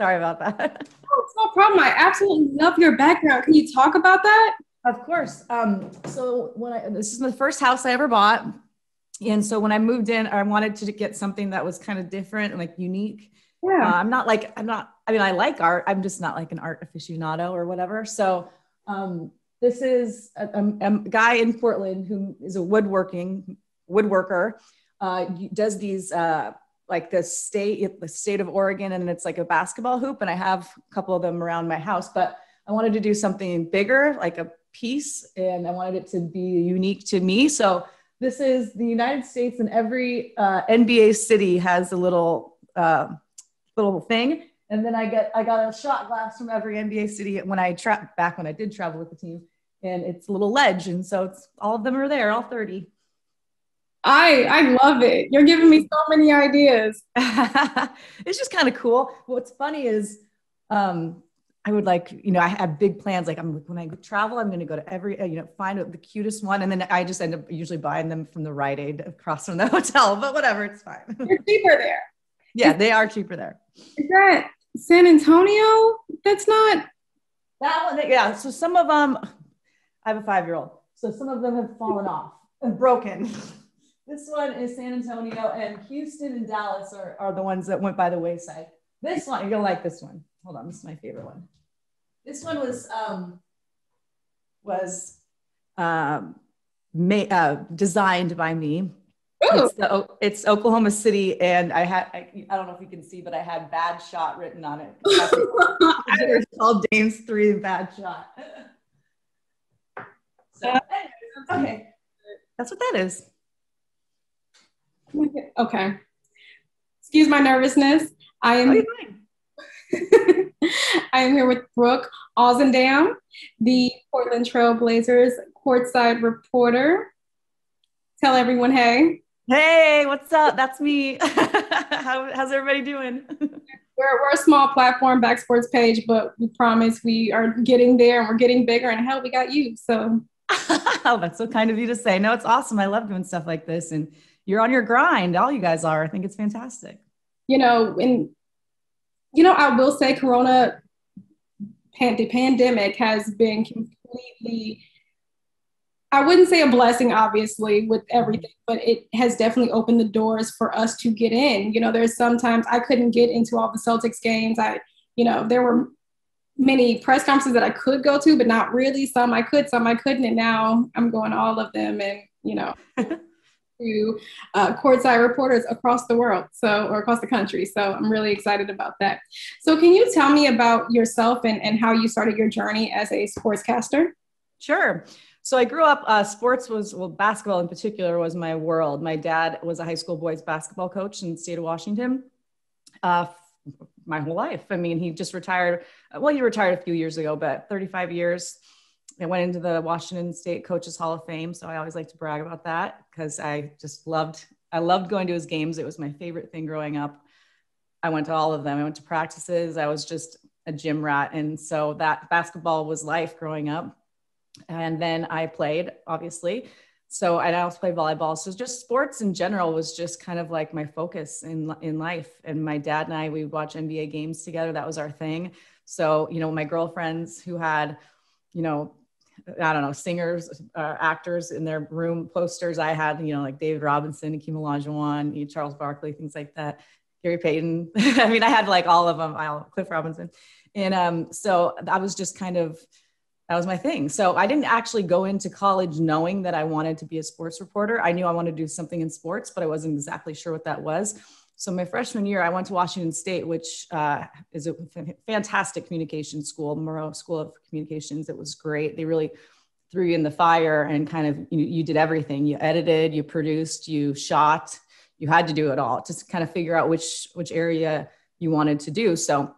Sorry about that. Oh, it's no problem. I absolutely love your background. Can you talk about that? Of course. Um, so when I this is the first house I ever bought. And so when I moved in, I wanted to get something that was kind of different and like unique. Yeah. Uh, I'm not like, I'm not, I mean, I like art. I'm just not like an art aficionado or whatever. So um, this is a, a, a, guy in Portland who is a woodworking woodworker. Uh, does these uh, like the state, the state of Oregon, and it's like a basketball hoop. And I have a couple of them around my house, but I wanted to do something bigger, like a piece, and I wanted it to be unique to me. So this is the United States, and every uh, NBA city has a little uh, little thing. And then I get I got a shot glass from every NBA city when I tra- back when I did travel with the team, and it's a little ledge, and so it's all of them are there, all thirty. I I love it. You're giving me so many ideas. it's just kind of cool. What's funny is um, I would like, you know, I have big plans. Like I'm when I travel, I'm going to go to every, you know, find the cutest one, and then I just end up usually buying them from the Rite Aid across from the hotel. But whatever, it's fine. They're cheaper there. Yeah, they are cheaper there. Is that San Antonio? That's not that one. Yeah. So some of them, I have a five year old. So some of them have fallen off and broken. this one is San Antonio, and Houston and Dallas are, are the ones that went by the wayside. This one, you're gonna like this one. Hold on, this is my favorite one. This one was um, was um, made, uh, designed by me. It's, the, it's, Oklahoma City, and I had I, I, don't know if you can see, but I had "bad shot" written on it. it's called Dame's three bad shot. So, okay, that's what that is. Okay. Excuse my nervousness. I am. Oh, I am here with Brooke Olzendam, the Portland Trailblazers courtside reporter. Tell everyone, hey. Hey, what's up? That's me. How, how's everybody doing? we're, we're a small platform, back sports page, but we promise we are getting there and we're getting bigger. And hell, we got you. So, oh, that's so kind of you to say. No, it's awesome. I love doing stuff like this. And you're on your grind. All you guys are. I think it's fantastic. You know, and you know, I will say Corona, pan- the pandemic has been completely, I wouldn't say a blessing, obviously, with everything, but it has definitely opened the doors for us to get in. You know, there's sometimes I couldn't get into all the Celtics games. I, you know, there were many press conferences that I could go to, but not really. Some I could, some I couldn't. And now I'm going all of them. And, you know, to uh, courtside reporters across the world, so or across the country. So I'm really excited about that. So can you tell me about yourself and, and how you started your journey as a sportscaster? Sure. So I grew up. Uh, sports was well, basketball in particular was my world. My dad was a high school boys basketball coach in the state of Washington. Uh, my whole life. I mean, he just retired. Well, he retired a few years ago, but 35 years I went into the Washington State Coaches Hall of Fame, so I always like to brag about that because I just loved I loved going to his games. It was my favorite thing growing up. I went to all of them. I went to practices. I was just a gym rat, and so that basketball was life growing up. And then I played, obviously. So I also play volleyball. So just sports in general was just kind of like my focus in in life. And my dad and I, we would watch NBA games together. That was our thing. So you know, my girlfriends who had, you know, I don't know, singers, uh, actors in their room posters. I had, you know, like David Robinson, Hakeem Olajuwon, Charles Barkley, things like that. Gary Payton. I mean, I had like all of them. I'll, Cliff Robinson, and um, so I was just kind of that was my thing. So I didn't actually go into college knowing that I wanted to be a sports reporter. I knew I wanted to do something in sports, but I wasn't exactly sure what that was. So my freshman year, I went to Washington State, which uh, is a fantastic communication school, Murrow School of Communications. It was great. They really threw you in the fire and kind of you, you did everything. You edited, you produced, you shot. You had to do it all to kind of figure out which which area you wanted to do. So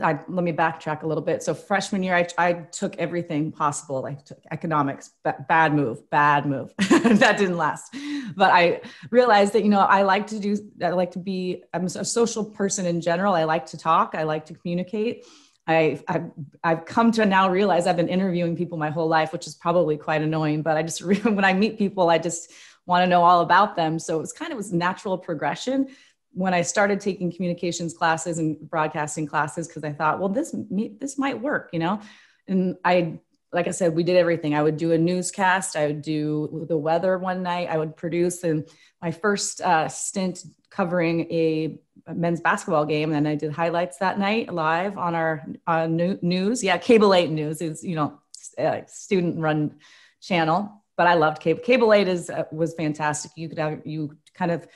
I, let me backtrack a little bit. So freshman year, I, I took everything possible. I took economics, b- bad move, bad move. that didn't last. But I realized that, you know, I like to do, I like to be, I'm a social person in general. I like to talk. I like to communicate. I, I've, I've come to now realize I've been interviewing people my whole life, which is probably quite annoying, but I just, when I meet people, I just want to know all about them. So it was kind of was natural progression when I started taking communications classes and broadcasting classes, because I thought, well, this this might work, you know. And I, like I said, we did everything. I would do a newscast. I would do the weather one night. I would produce. And my first uh, stint covering a men's basketball game, and I did highlights that night live on our uh, news. Yeah, cable eight news is you know a student run channel but I loved cable. Cable Eight is uh, was fantastic. You could have you kind of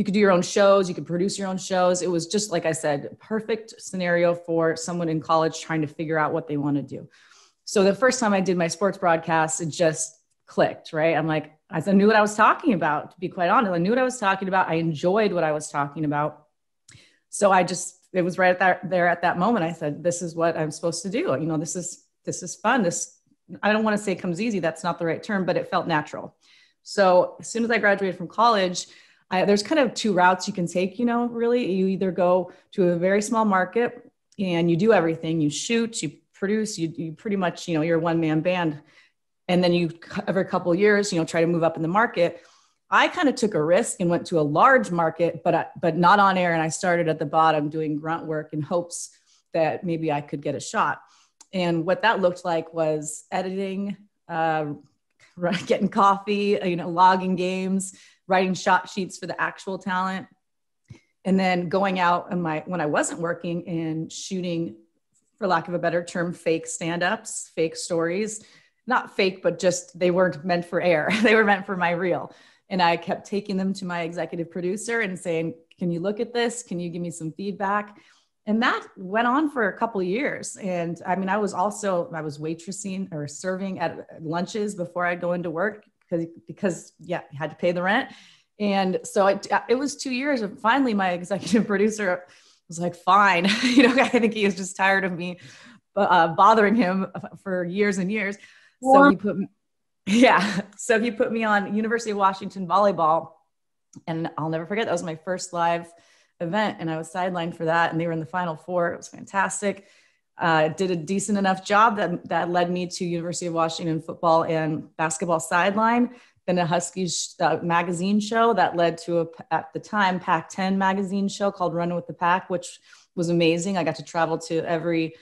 you could do your own shows, you could produce your own shows. It was just like I said, perfect scenario for someone in college trying to figure out what they want to do. So the first time I did my sports broadcast, it just clicked, right? I'm like, I knew what I was talking about, to be quite honest. I knew what I was talking about. I enjoyed what I was talking about. So I just, it was right at that there at that moment. I said, this is what I'm supposed to do. You know, this is this is fun. This I don't want to say comes easy, that's not the right term, but it felt natural. So as soon as I graduated from college, I, there's kind of two routes you can take, you know, really. You either go to a very small market and you do everything you shoot, you produce, you, you pretty much, you know, you're a one man band. And then you, every couple years, you know, try to move up in the market. I kind of took a risk and went to a large market, but, but not on air. And I started at the bottom doing grunt work in hopes that maybe I could get a shot. And what that looked like was editing, uh, getting coffee, you know, logging games, writing shot sheets for the actual talent, and then going out and my when I wasn't working and shooting, for lack of a better term, fake stand-ups, fake stories. Not fake, but just they weren't meant for air. they were meant for my reel. And I kept taking them to my executive producer and saying, Can you look at this? Can you give me some feedback? and that went on for a couple years and i mean i was also i was waitressing or serving at lunches before i'd go into work because because yeah you had to pay the rent and so it, it was two years and finally my executive producer was like fine you know i think he was just tired of me uh, bothering him for years and years so he put yeah so he put me on university of washington volleyball and i'll never forget that was my first live event and I was sidelined for that. And they were in the final four. It was fantastic. Uh, did a decent enough job that, that led me to University of Washington football and basketball sideline. Then a Huskies uh, magazine show that led to a, at the time, Pac 10 magazine show called Run with the Pack, which was amazing. I got to travel to every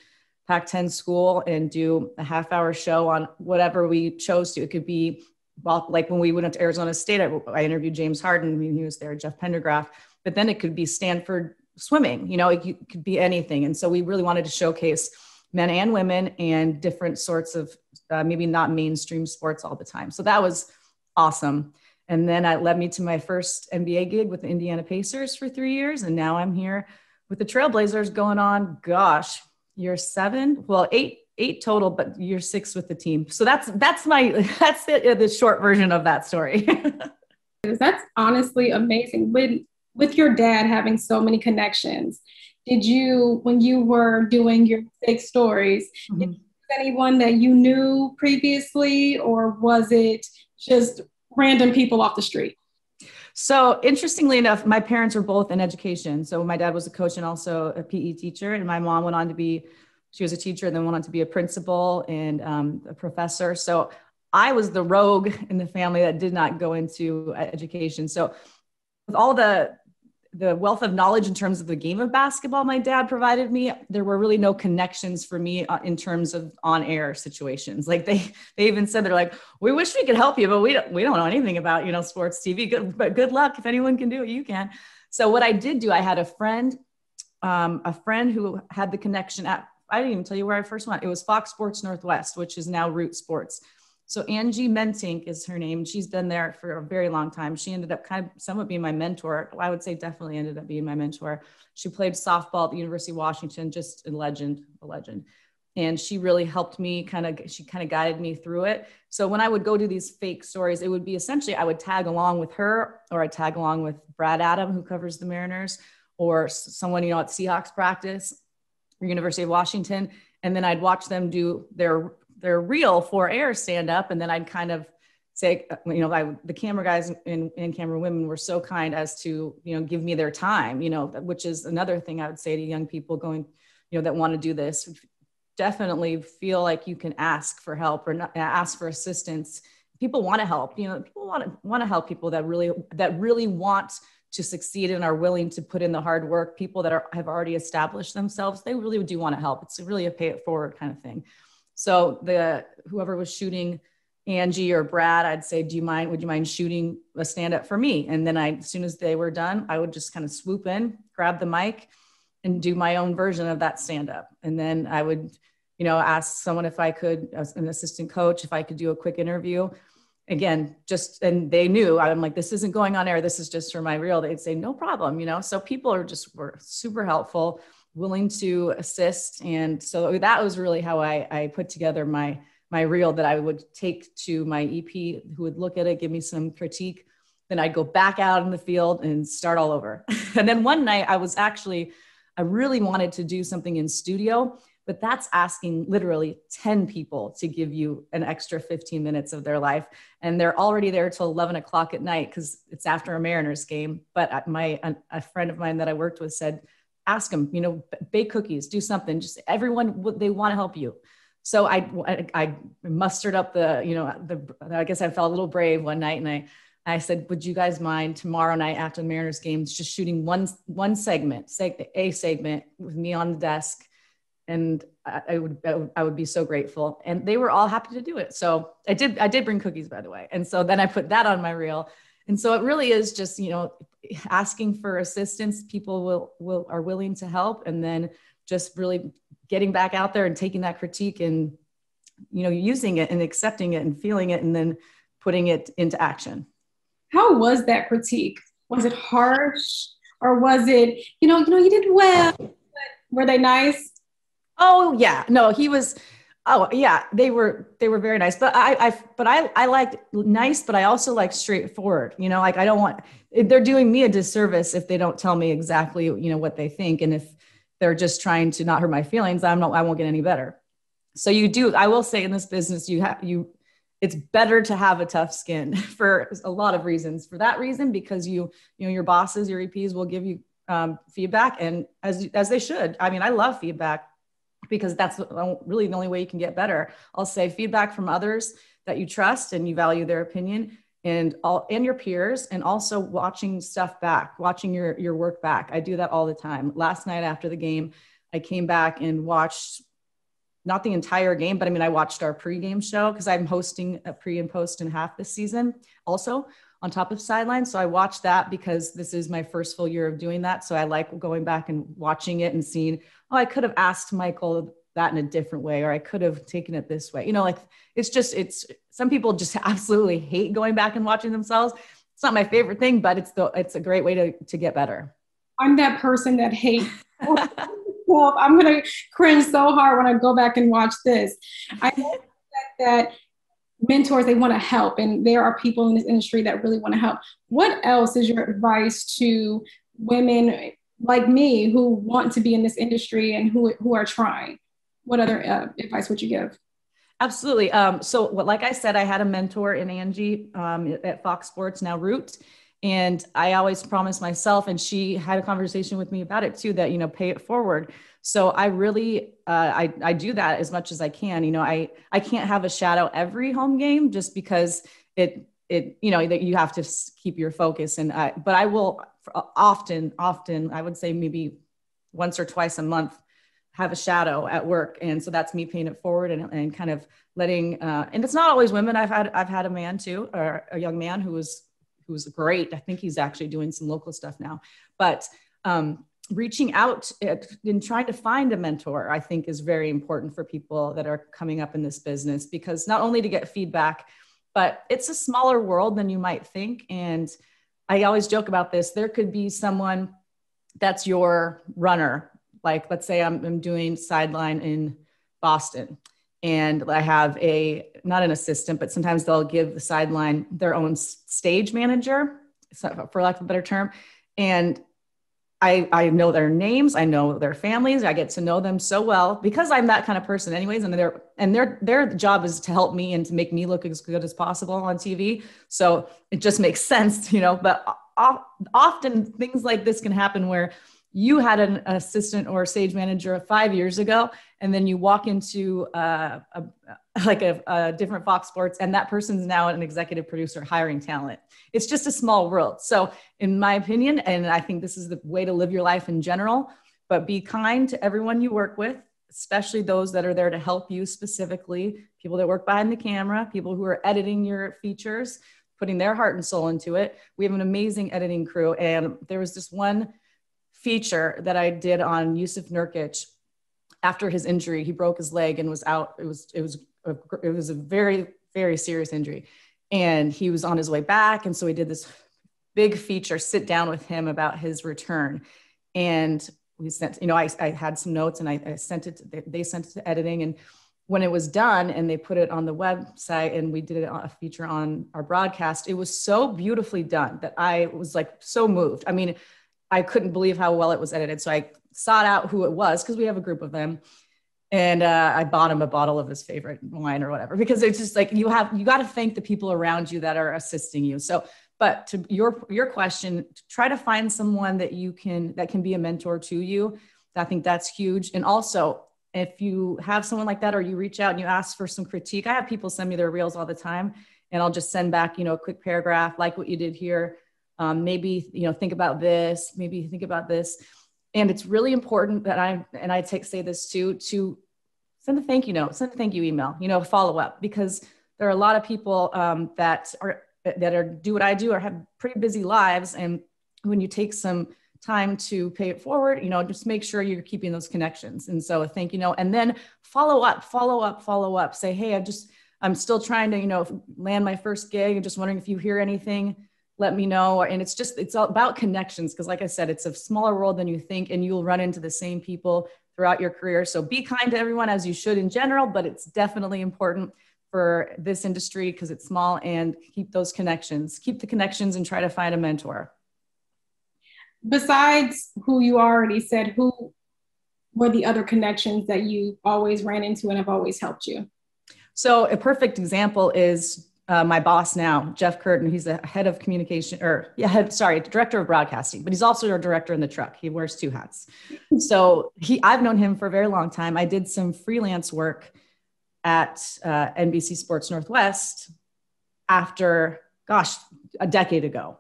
Pac 10 school and do a half hour show on whatever we chose to. It could be well, like when we went to Arizona State, I, I interviewed James Harden when he was there, Jeff Pendergraph but then it could be Stanford swimming, you know, it could be anything. And so we really wanted to showcase men and women and different sorts of uh, maybe not mainstream sports all the time. So that was awesome. And then it led me to my first NBA gig with the Indiana Pacers for three years. And now I'm here with the Trailblazers going on, gosh, year seven, well, eight, eight total, but year six with the team. So that's, that's my, that's the, the short version of that story. that's honestly amazing. When with your dad having so many connections, did you, when you were doing your fake stories, mm-hmm. anyone that you knew previously, or was it just random people off the street? So interestingly enough, my parents were both in education. So my dad was a coach and also a PE teacher, and my mom went on to be, she was a teacher, and then went on to be a principal and um, a professor. So I was the rogue in the family that did not go into education. So with all the the wealth of knowledge in terms of the game of basketball my dad provided me there were really no connections for me uh, in terms of on air situations. Like they they even said they're like we wish we could help you but we don't we don't know anything about you know sports tv good, but good luck. If anyone can do it you can. So what i did do i had a friend um, a friend who had the connection at i didn't even tell you where i first went. It was fox sports northwest which is now root sports so Angie Mentink is her name. She's been there for a very long time. She ended up kind of somewhat being my mentor. I would say definitely ended up being my mentor. She played softball at the University of Washington, just a legend, a legend. And she really helped me kind of, she kind of guided me through it. So when I would go to these fake stories, it would be essentially I would tag along with her or I tag along with Brad Adam, who covers the Mariners, or someone, you know, at Seahawks practice, or University of Washington. And then I'd watch them do their their real for air stand up and then i'd kind of say uh, you know I, the camera guys and, and camera women were so kind as to you know give me their time you know which is another thing i would say to young people going you know that want to do this definitely feel like you can ask for help or not, ask for assistance people want to help you know people want to want to help people that really that really want to succeed and are willing to put in the hard work, people that are, have already established themselves, they really do want to help. It's really a pay it forward kind of thing. So the whoever was shooting Angie or Brad, I'd say, do you mind, would you mind shooting a stand up for me? And then I, as soon as they were done, I would just kind of swoop in, grab the mic and do my own version of that stand up. And then I would, you know, ask someone if I could, an assistant coach, if I could do a quick interview again, just, and they knew I'm like, this isn't going on air. This is just for my reel. They'd say, no problem, you know? So people are just, were super helpful, willing to assist. And so that was really how I, I put together my, my reel that I would take to my EP who would look at it, give me some critique. Then I'd go back out in the field and start all over. and then one night I was actually, I really wanted to do something in studio but that's asking literally 10 people to give you an extra 15 minutes of their life and they're already there till 11 o'clock at night because it's after a mariners game but my a, a, friend of mine that i worked with said ask them you know bake cookies do something just everyone they want to help you so I, I, mustered up the you know the i guess i felt a little brave one night and i I said, "Would you guys mind tomorrow night after the Mariners games, just shooting one one segment, say a segment with me on the desk, and I, I would I would be so grateful. And they were all happy to do it. So I did I did bring cookies by the way. And so then I put that on my reel. And so it really is just you know asking for assistance. People will will are willing to help, and then just really getting back out there and taking that critique and you know using it and accepting it and feeling it and then putting it into action. How was that critique? Was it harsh or was it you know you know you did well? Were they nice? Oh yeah, no, he was. Oh yeah, they were they were very nice. But I, I but I I liked nice, but I also like straightforward. You know, like I don't want they're doing me a disservice if they don't tell me exactly you know what they think, and if they're just trying to not hurt my feelings, I'm not I won't get any better. So you do. I will say in this business, you have you. It's better to have a tough skin for a lot of reasons. For that reason, because you you know your bosses, your EPs will give you um, feedback, and as as they should. I mean, I love feedback because that's uh, really the only way you can get better. I'll say feedback from others that you trust and you value their opinion and all and your peers and also watching stuff back, watching your your work back. I do that all the time. Last night after the game, I came back and watched not the entire game, but I mean I watched our pregame show because I'm hosting a pre and post and half this season also on top of sidelines. So I watched that because this is my first full year of doing that. So I like going back and watching it and seeing, oh, I could have asked Michael that in a different way, or I could have taken it this way. You know, like it's just, it's some people just absolutely hate going back and watching themselves. It's not my favorite thing, but it's the, it's a great way to, to get better. I'm that person that hates. I'm going to cringe so hard when I go back and watch this. I that mentors they want to help and there are people in this industry that really want to help. What else is your advice to women like me who want to be in this industry and who, who are trying? What other uh, advice would you give? Absolutely. Um, so what, like i said i had a mentor in angie um, at fox sports now root and i always promised myself and she had a conversation with me about it too that you know pay it forward so I really uh, I I do that as much as I can. You know, I I can't have a shadow every home game just because it it you know that you have to keep your focus. And I, but I will often often I would say maybe once or twice a month have a shadow at work. And so that's me paying it forward and, and kind of letting uh, and it's not always women. I've had I've had a man too or a young man who was who was great. I think he's actually doing some local stuff now. But um, reaching out uh, and trying to find a mentor i think is very important for people that are coming up in this business because not only to get feedback but it's a smaller world than you might think. And i always joke about this there could be someone that's your runner. Like let's say i'm, I'm doing sideline in boston and i have a not an assistant but sometimes they'll give the sideline their own stage manager for lack of a better term. And I, I know their names, I know their families, I get to know them so well because I'm that kind of person anyways. And their and their their job is to help me and to make me look as good as possible on TV. So it just makes sense, you know, but often things like this can happen where you had an assistant or stage manager five years ago, and then you walk into uh, a, like a, a, different Fox Sports, and that person's now an executive producer hiring talent. It's just a small world. So, in my opinion, and I think this is the way to live your life in general, but be kind to everyone you work with, especially those that are there to help you specifically, people that work behind the camera, people who are editing your features, putting their heart and soul into it. We have an amazing editing crew, and there was this one feature that I did on Jusuf Nurkic after his injury. He broke his leg and was out. It was it was a, it was a very very serious injury, and he was on his way back. And so we did this big feature, sit down with him about his return, and we sent. You know, I, I had some notes and I, I sent it. They sent it to editing and when it was done and they put it on the website and we did a feature on our broadcast, it was so beautifully done that I was like so moved. I mean, I couldn't believe how well it was edited. So I sought out who it was because we have a group of them. And uh, I bought him a bottle of his favorite wine or whatever, because it's just like you have, you got to thank the people around you that are assisting you. So, but to your, your question, try to find someone that you can, that can be a mentor to you. I think that's huge. And also, if you have someone like that or you reach out and you ask for some critique, I have people send me their reels all the time and I'll just send back, you know, a quick paragraph like what you did here um, maybe you know think about this maybe think about this and it's really important that i and i take say this too to send a thank you note send a thank you email you know follow up because there are a lot of people um, that are that are do what i do or have pretty busy lives. And when you take some time to pay it forward you know just make sure you're keeping those connections. And so a thank you note and then follow up follow up follow up. Say hey i just i'm still trying to you know land my first gig. And just wondering if you hear anything let me know. And it's just it's all about connections because like i said it's a smaller world than you think and you'll run into the same people throughout your career. So be kind to everyone as you should in general but it's definitely important for this industry because it's small and keep those connections. Keep the connections and try to find a mentor. Besides who you already said who were the other connections that you always ran into and have always helped you? So a perfect example is uh, my boss now, Jeff Curtin. He's the head of communication, or yeah, head, sorry, director of broadcasting, but he's also our director in the truck. He wears two hats. So he, I've known him for a very long time. I did some freelance work at uh, NBC Sports Northwest after, gosh, a decade ago,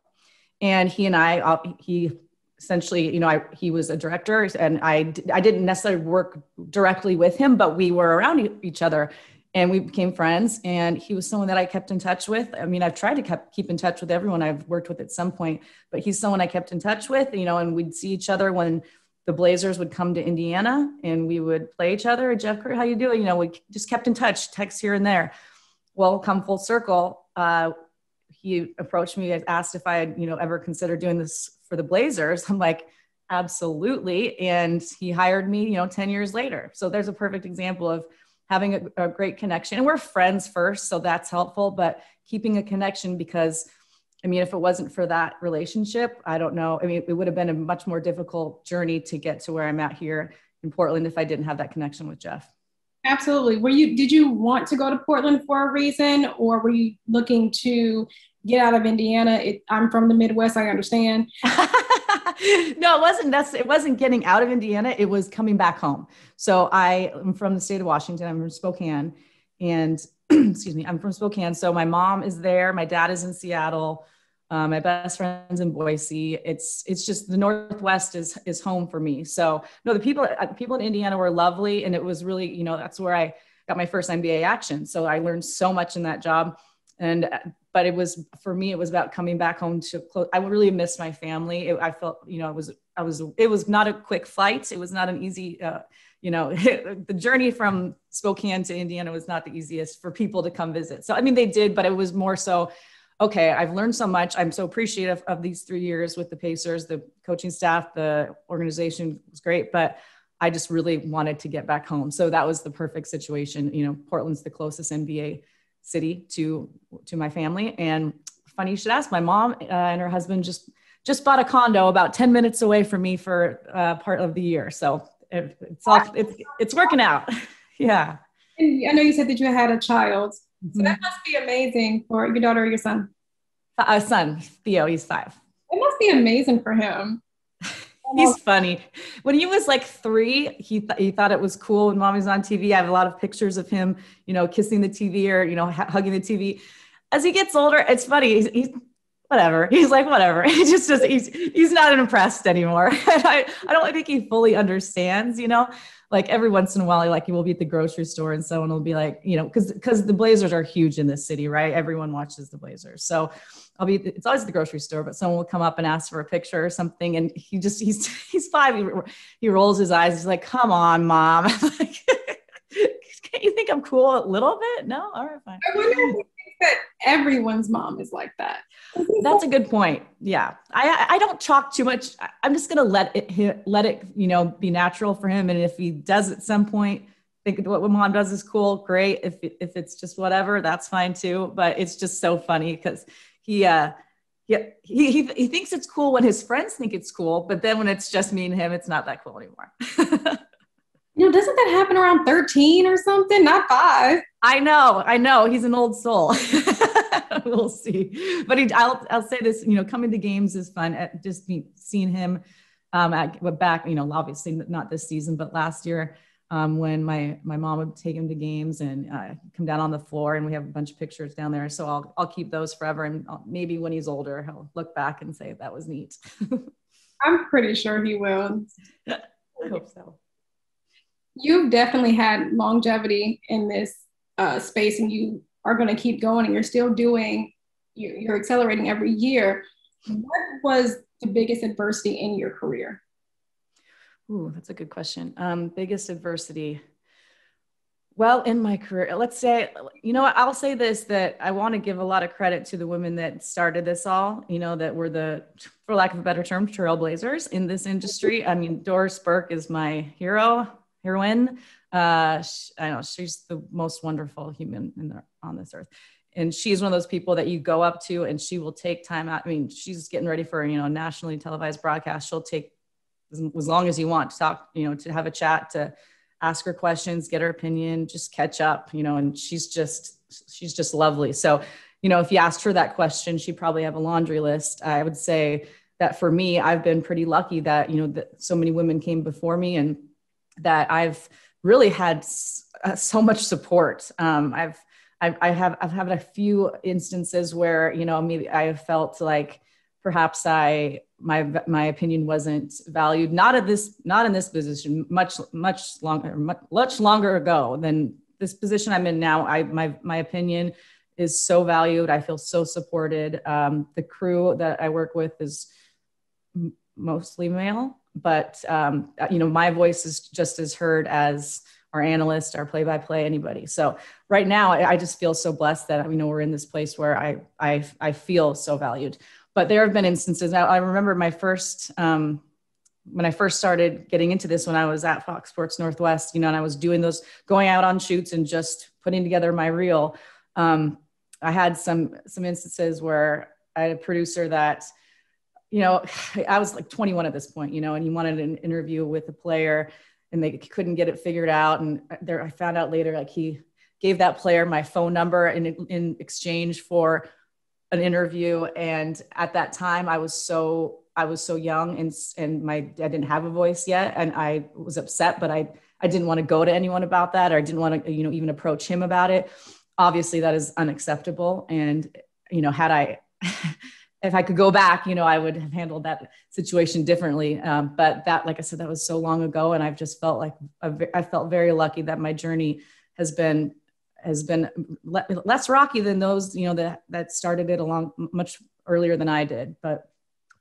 and he and I, uh, he essentially, you know, I, he was a director, and I, I didn't necessarily work directly with him, but we were around each other and we became friends and he was someone that i kept in touch with. I mean i've tried to keep, keep in touch with everyone i've worked with at some point but he's someone i kept in touch with you know and we'd see each other when the blazers would come to indiana and we would play each other. Jeff how you doing? You know we just kept in touch text here and there. Well come full circle uh, he approached me and asked if i had you know ever considered doing this for the blazers. I'm like absolutely and he hired me you know 10 years later. So there's a perfect example of having a, a great connection. And we're friends first, so that's helpful, but keeping a connection because I mean, if it wasn't for that relationship, I don't know. I mean, it would have been a much more difficult journey to get to where I'm at here in Portland if I didn't have that connection with Jeff. Absolutely. Were you did you want to go to Portland for a reason or were you looking to get out of Indiana? It, I'm from the Midwest, I understand. no, it wasn't. That's it wasn't getting out of Indiana. It was coming back home. So I am from the state of Washington. I'm from Spokane, and excuse me, I'm from Spokane. So my mom is there. My dad is in Seattle. Uh, my best friends in Boise. It's it's just the Northwest is is home for me. So no, the people uh, people in Indiana were lovely, and it was really you know that's where I got my first NBA action. So I learned so much in that job, and uh, but it was for me it was about coming back home to close i really missed my family. It, i felt you know it was i was it was not a quick flight. It was not an easy uh, you know the journey from spokane to indiana was not the easiest for people to come visit. So i mean they did but it was more so okay i've learned so much. I'm so appreciative of these three years with the pacers the coaching staff the organization was great but i just really wanted to get back home. So that was the perfect situation. You know portland's the closest nba city to to my family. And funny you should ask. My mom uh, and her husband just just bought a condo about ten minutes away from me for uh, part of the year. So it, it's all it's it's working out. yeah. And I know you said that you had a child. So that mm-hmm. must be amazing for your daughter or your son. A son, Theo. He's five. It must be amazing for him. He's oh. funny. When he was like three, he th- he thought it was cool when mommy's on TV. I have a lot of pictures of him, you know, kissing the TV or you know hugging the TV. As he gets older, it's funny. He's, he's whatever. He's like whatever. He just does. He's he's not impressed anymore. I I don't think he fully understands. You know, like every once in a while, like he will be at the grocery store and someone will be like, you know, because because the Blazers are huge in this city, right? Everyone watches the Blazers, so I'll be it's always at the grocery store, but someone will come up and ask for a picture or something, and he just he's he's five. He, he rolls his eyes. He's like, "Come on, mom." like, can't you think I'm cool a little bit? No, all right, fine. I wonder that everyone's mom is like that. That's a good point. Yeah, I I don't chalk too much. I'm just gonna let it let it you know be natural for him, and if he does at some point think what mom does is cool, great. If if it's just whatever, that's fine too. But it's just so funny because he uh yeah he, he he thinks it's cool when his friends think it's cool, but then when it's just me and him, it's not that cool anymore. you know, doesn't that happen around 13 or something? Not five. I know, I know. He's an old soul. we'll see. But he, I'll, I'll say this, you know, coming to games is fun. At just seeing him um, at back, you know, obviously not this season, but last year um, when my my mom would take him to games and uh, come down on the floor, and we have a bunch of pictures down there. So I'll I'll keep those forever, and I'll, maybe when he's older, he'll look back and say that was neat. I'm pretty sure he will. I hope so. You've definitely had longevity in this uh, space, and you are going to keep going and you're still doing, you're accelerating every year. What was the biggest adversity in your career? Ooh, that's a good question. Um, biggest adversity. Well, in my career, let's say, you know, I'll say this that I want to give a lot of credit to the women that started this all, you know, that were the, for lack of a better term, trailblazers in this industry. I mean, Doris Burke is my hero, heroine. Uh, she, I know she's the most wonderful human the, on this earth. And she's one of those people that you go up to and she will take time out. I mean, she's getting ready for, you know, nationally televised broadcast. She'll take as, long as you want to talk, you know, to have a chat, to ask her questions, get her opinion, just catch up, you know, and she's just, she's just lovely. So, you know, if you asked her that question, she'd probably have a laundry list. I would say that for me, I've been pretty lucky that, you know, that so many women came before me and that I've, really had uh, so much support. Um, I've, I've, I have, I've had a few instances where, you know, maybe I have felt like perhaps I, my, my opinion wasn't valued, not at this, not in this position, much, much longer, much, longer ago than this position I'm in now. I, my, my opinion is so valued. I feel so supported. Um, the crew that I work with is mostly male but um, uh, you know my voice is just as heard as our analyst our play-by-play anybody so right now I, I just feel so blessed that you know we're in this place where i i, I feel so valued but there have been instances i, I remember my first um, when I first started getting into this, when I was at Fox Sports Northwest, you know, and I was doing those, going out on shoots and just putting together my reel. Um, I had some some instances where I had a producer that you know, I was like 21 at this point, you know, and he wanted an interview with a player and they couldn't get it figured out. And there, I found out later, like he gave that player my phone number in, in exchange for an interview. And at that time I was so, I was so young and, and my, I didn't have a voice yet. And I was upset, but I, I didn't want to go to anyone about that. Or I didn't want to, you know, even approach him about it. Obviously that is unacceptable. And, you know, had I, if I could go back, you know, I would have handled that situation differently. Um, but that, like I said, that was so long ago, and I've just felt like I felt very lucky that my journey has been has been less rocky than those, you know, that that started it along much earlier than I did. But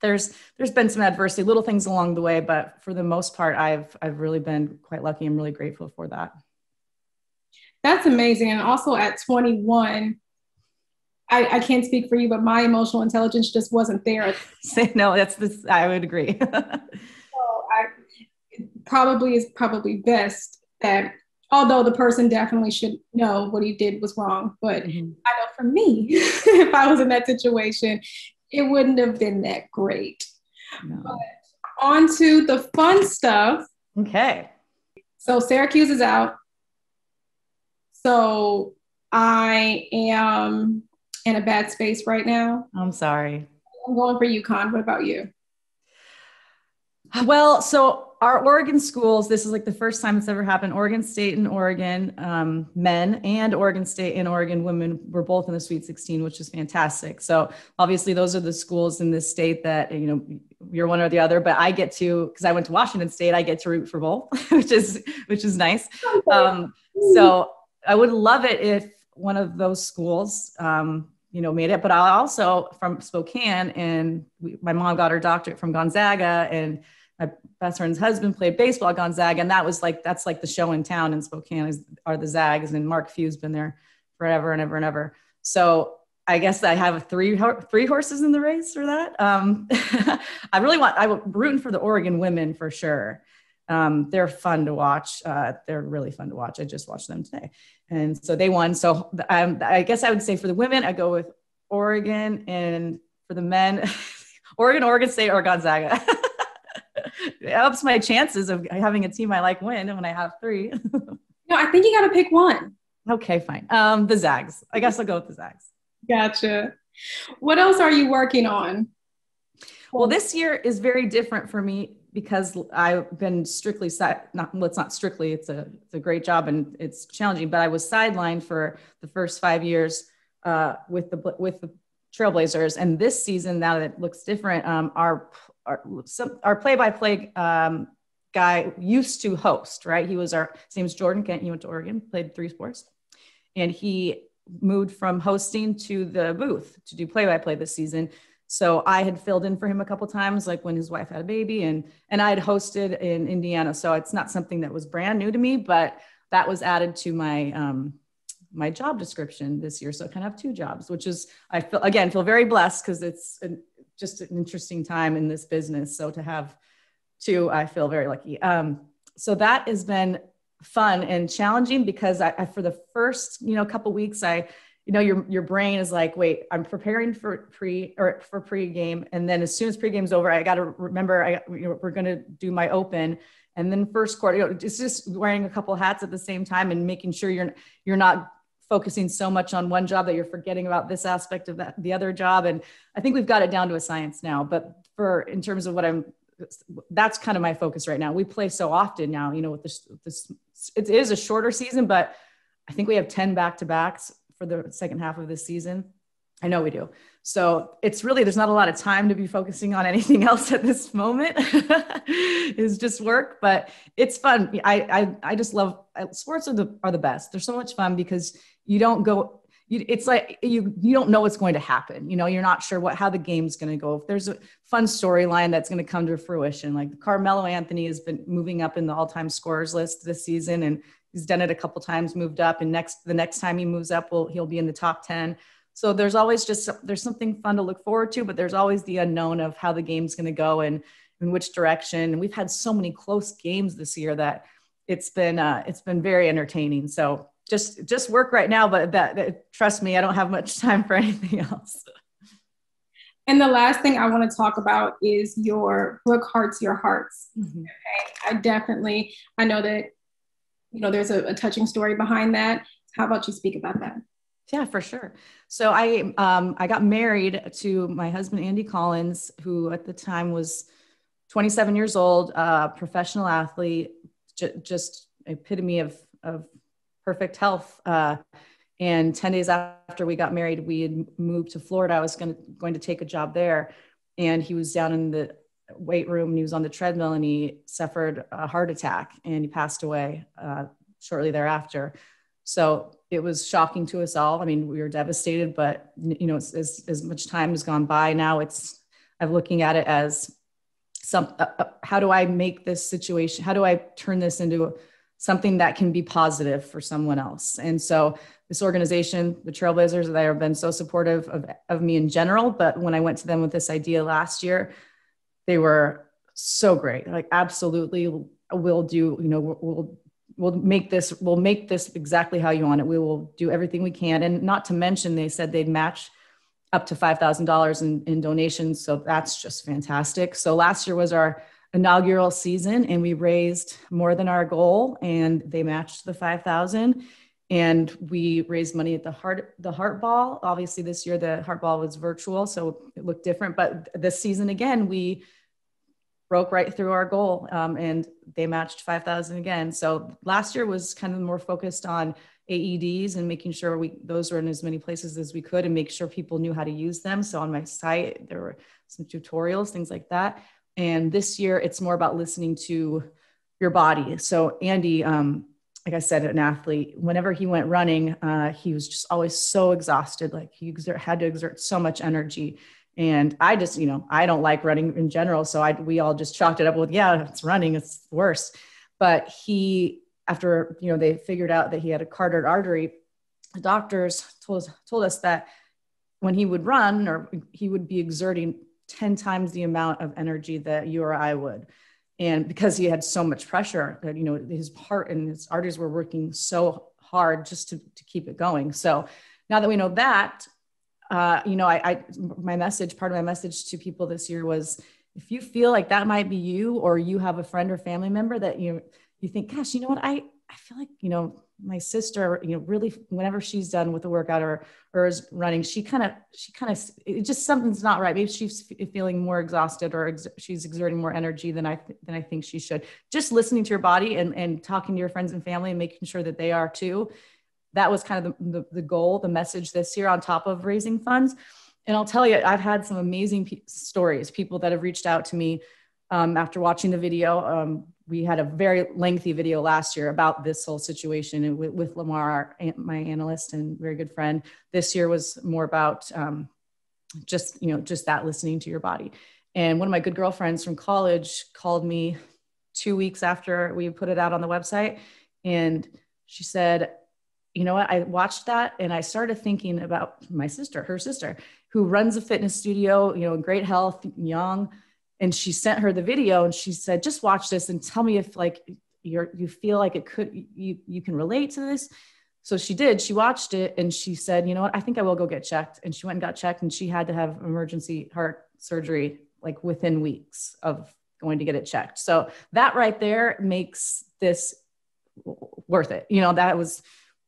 there's there's been some adversity, little things along the way, but for the most part, I've I've really been quite lucky. I'm really grateful for that. That's amazing, and also at 21 I, I can't speak for you, but my emotional intelligence just wasn't there. Say no, that's this. I would agree. so I probably is probably best that although the person definitely should know what he did was wrong, but mm-hmm. I know for me, if I was in that situation, it wouldn't have been that great. No. But on to the fun stuff. Okay. So Syracuse is out. So I am in a bad space right now. I'm sorry. I'm going for UConn. What about you? Well, so our Oregon schools, this is like the first time it's ever happened. Oregon State and Oregon um, men and Oregon State and Oregon women were both in the Sweet 16, which is fantastic. So obviously, those are the schools in this state that you know you're one or the other. But I get to because I went to Washington State, I get to root for both, which is which is nice. Um, so I would love it if one of those schools. Um, you know, made it. But I also from Spokane, and we, my mom got her doctorate from Gonzaga, and my best friend's husband played baseball at Gonzaga, and that was like that's like the show in town in Spokane is, are the Zags, and Mark Few's been there forever and ever and ever. So I guess I have three three horses in the race for that. Um, I really want I'm rooting for the Oregon women for sure. Um, they're fun to watch. Uh, they're really fun to watch. I just watched them today, and so they won. So um, I guess I would say for the women, I go with Oregon, and for the men, Oregon, Oregon State, or Gonzaga. it ups my chances of having a team I like win when I have three. no, I think you got to pick one. Okay, fine. Um, the Zags. I guess I'll go with the Zags. Gotcha. What else are you working on? Well, this year is very different for me because I've been strictly not well, it's not strictly, it's a it's a great job and it's challenging, but I was sidelined for the first five years uh, with the with the Trailblazers, and this season now that it looks different, um, our our, some, our play-by-play um, guy used to host, right? He was our his name's Jordan Kent. He went to Oregon, played three sports, and he moved from hosting to the booth to do play-by-play this season. So I had filled in for him a couple times, like when his wife had a baby, and and I had hosted in Indiana. So it's not something that was brand new to me, but that was added to my um, my job description this year. So I kind of have two jobs, which is I feel again feel very blessed because it's an, just an interesting time in this business. So to have two, I feel very lucky. Um, so that has been fun and challenging because I, I for the first you know couple weeks I you know your your brain is like wait i'm preparing for pre or for pre-game and then as soon as pre-game's over i got to remember i you know, we're going to do my open and then first quarter you know it's just wearing a couple hats at the same time and making sure you're you're not focusing so much on one job that you're forgetting about this aspect of that the other job and i think we've got it down to a science now but for in terms of what i'm that's kind of my focus right now we play so often now you know with this this it is a shorter season but i think we have 10 back to backs for the second half of this season. I know we do. So it's really, there's not a lot of time to be focusing on anything else at this moment. it's just work, but it's fun. I, I, I just love sports are the, are the best. They're so much fun because you don't go, you, it's like you you don't know what's going to happen. You know, you're not sure what how the game's going to go. If there's a fun storyline that's going to come to fruition, like Carmelo Anthony has been moving up in the all-time scorers list this season, and he's done it a couple times, moved up, and next the next time he moves up, will he'll be in the top ten. So there's always just there's something fun to look forward to, but there's always the unknown of how the game's going to go and in which direction. And we've had so many close games this year that it's been uh, it's been very entertaining. So just just work right now, but that, that trust me, I don't have much time for anything else. And the last thing I want to talk about is your book, Hearts Your Hearts. Mm-hmm. Okay. I definitely, I know that you know, there's a, a touching story behind that. How about you speak about that? Yeah, for sure. So I um, I got married to my husband Andy Collins, who at the time was 27 years old, uh, professional athlete, j- just epitome of of perfect health. Uh, and 10 days after we got married, we had moved to Florida. I was going to going to take a job there, and he was down in the weight room and he was on the treadmill and he suffered a heart attack and he passed away uh, shortly thereafter. So it was shocking to us all. I mean, we were devastated, but you know, as, as much time has gone by now, it's, I'm looking at it as some, uh, uh, how do I make this situation? How do I turn this into something that can be positive for someone else? And so this organization, the Trailblazers, they have been so supportive of, of me in general. But when I went to them with this idea last year, they were so great. Like, absolutely, we'll do, you know, we'll, we'll make this, we'll make this exactly how you want it. We will do everything we can. And not to mention, they said they'd match up to $5,000 in, in donations. So that's just fantastic. So last year was our inaugural season and we raised more than our goal and they matched the 5,000 and we raised money at the heart the heart ball. Obviously this year the heart ball was virtual so it looked different but this season again we broke right through our goal um, and they matched 5000 again. So last year was kind of more focused on aeds and making sure we those were in as many places as we could and make sure people knew how to use them. So on my site there were some tutorials things like that and this year it's more about listening to your body so andy um, like I said, an athlete, whenever he went running, uh, he was just always so exhausted. Like he exert, had to exert so much energy. And I just, you know, I don't like running in general. So I, we all just chalked it up with, yeah, it's running, it's worse. But he, after, you know, they figured out that he had a carotid artery, the doctors told, told us that when he would run or he would be exerting 10 times the amount of energy that you or I would. And because he had so much pressure that you know his heart and his arteries were working so hard just to, to keep it going. So now that we know that uh, you know I, I my message part of my message to people this year was if you feel like that might be you or you have a friend or family member that you you think gosh you know what? I i feel like you know my sister, you know, really whenever she's done with the workout or or is running, she kind of she kind of it just something's not right. Maybe she's feeling more exhausted or ex- she's exerting more energy than I th- than I think she should. Just listening to your body and and talking to your friends and family and making sure that they are too. That was kind of the, the, the goal, the message this year on top of raising funds. And I'll tell you, I've had some amazing pe- stories, people that have reached out to me um, after watching the video. Um, we had a very lengthy video last year about this whole situation with, with Lamar, my analyst and very good friend. This year was more about um, just you know just that listening to your body. And one of my good girlfriends from college called me two weeks after we put it out on the website, and she said, "You know what? I watched that and I started thinking about my sister, her sister, who runs a fitness studio. You know, in great health, young." And she sent her the video and she said just watch this and tell me if like you're you feel like it could you you can relate to this. So she did. She watched it and she said you know what? I think i will go get checked. And she went and got checked and she had to have emergency heart surgery like within weeks of going to get it checked. So that right there makes this worth it. You know that was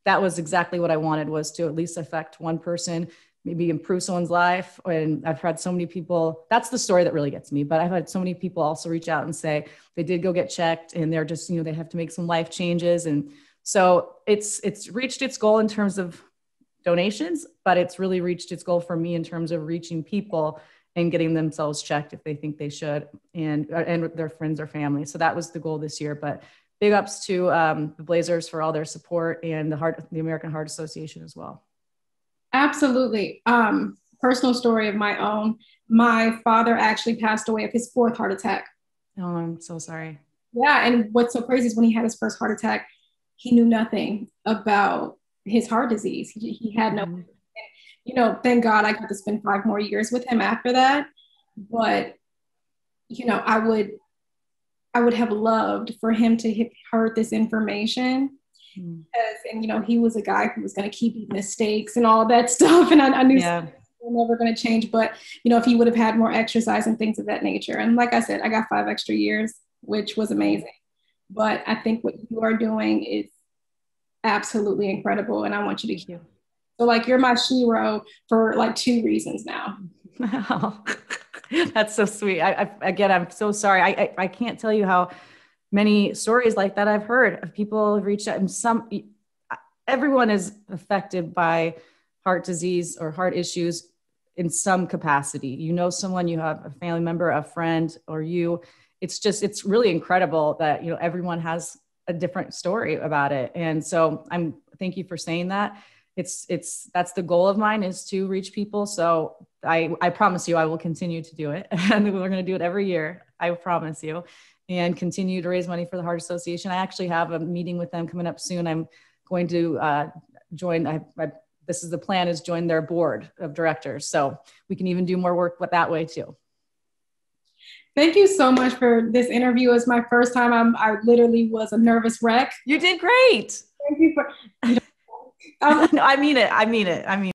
that was exactly what i wanted was to at least affect one person maybe improve someone's life. And I've had so many people, that's the story that really gets me. But I've had so many people also reach out and say they did go get checked and they're just, you know, they have to make some life changes. And so it's it's reached its goal in terms of donations, but it's really reached its goal for me in terms of reaching people and getting themselves checked if they think they should and and their friends or family. So that was the goal this year. But big ups to um, the Blazers for all their support and the Heart, the American Heart Association as well. Absolutely. Um, personal story of my own. My father actually passed away of his fourth heart attack. Oh, I'm so sorry. Yeah. And what's so crazy is when he had his first heart attack, he knew nothing about his heart disease. He, he had no, mm-hmm. you know, thank God I got to spend five more years with him after that. But, you know, I would, I would have loved for him to have heard this information mm. and you know he was a guy who was going to keep mistakes and all that stuff and i, I knew yeah. were never going to change but you know if he would have had more exercise and things of that nature and like i said i got five extra years which was amazing. But i think what you are doing is absolutely incredible and i want you to keep so like you're my shero for like two reasons now. That's so sweet. I, I, again i'm so sorry. I, I i can't tell you how many stories like that I've heard of people have reached out and some everyone is affected by heart disease or heart issues in some capacity. You know someone, you have a family member, a friend, or you. It's just it's really incredible that you know everyone has a different story about it. And so I'm thank you for saying that. It's it's that's the goal of mine is to reach people. So I I promise you I will continue to do it. and we're going to do it every year. I promise you and continue to raise money for the Heart Association. I actually have a meeting with them coming up soon. I'm going to uh, join. I, I, this is the plan: is join their board of directors. So we can even do more work with that way too. Thank you so much for this interview. It's my first time. I'm, I literally was a nervous wreck. You did great. Thank you for. Um, no, I mean it. I mean it. I mean.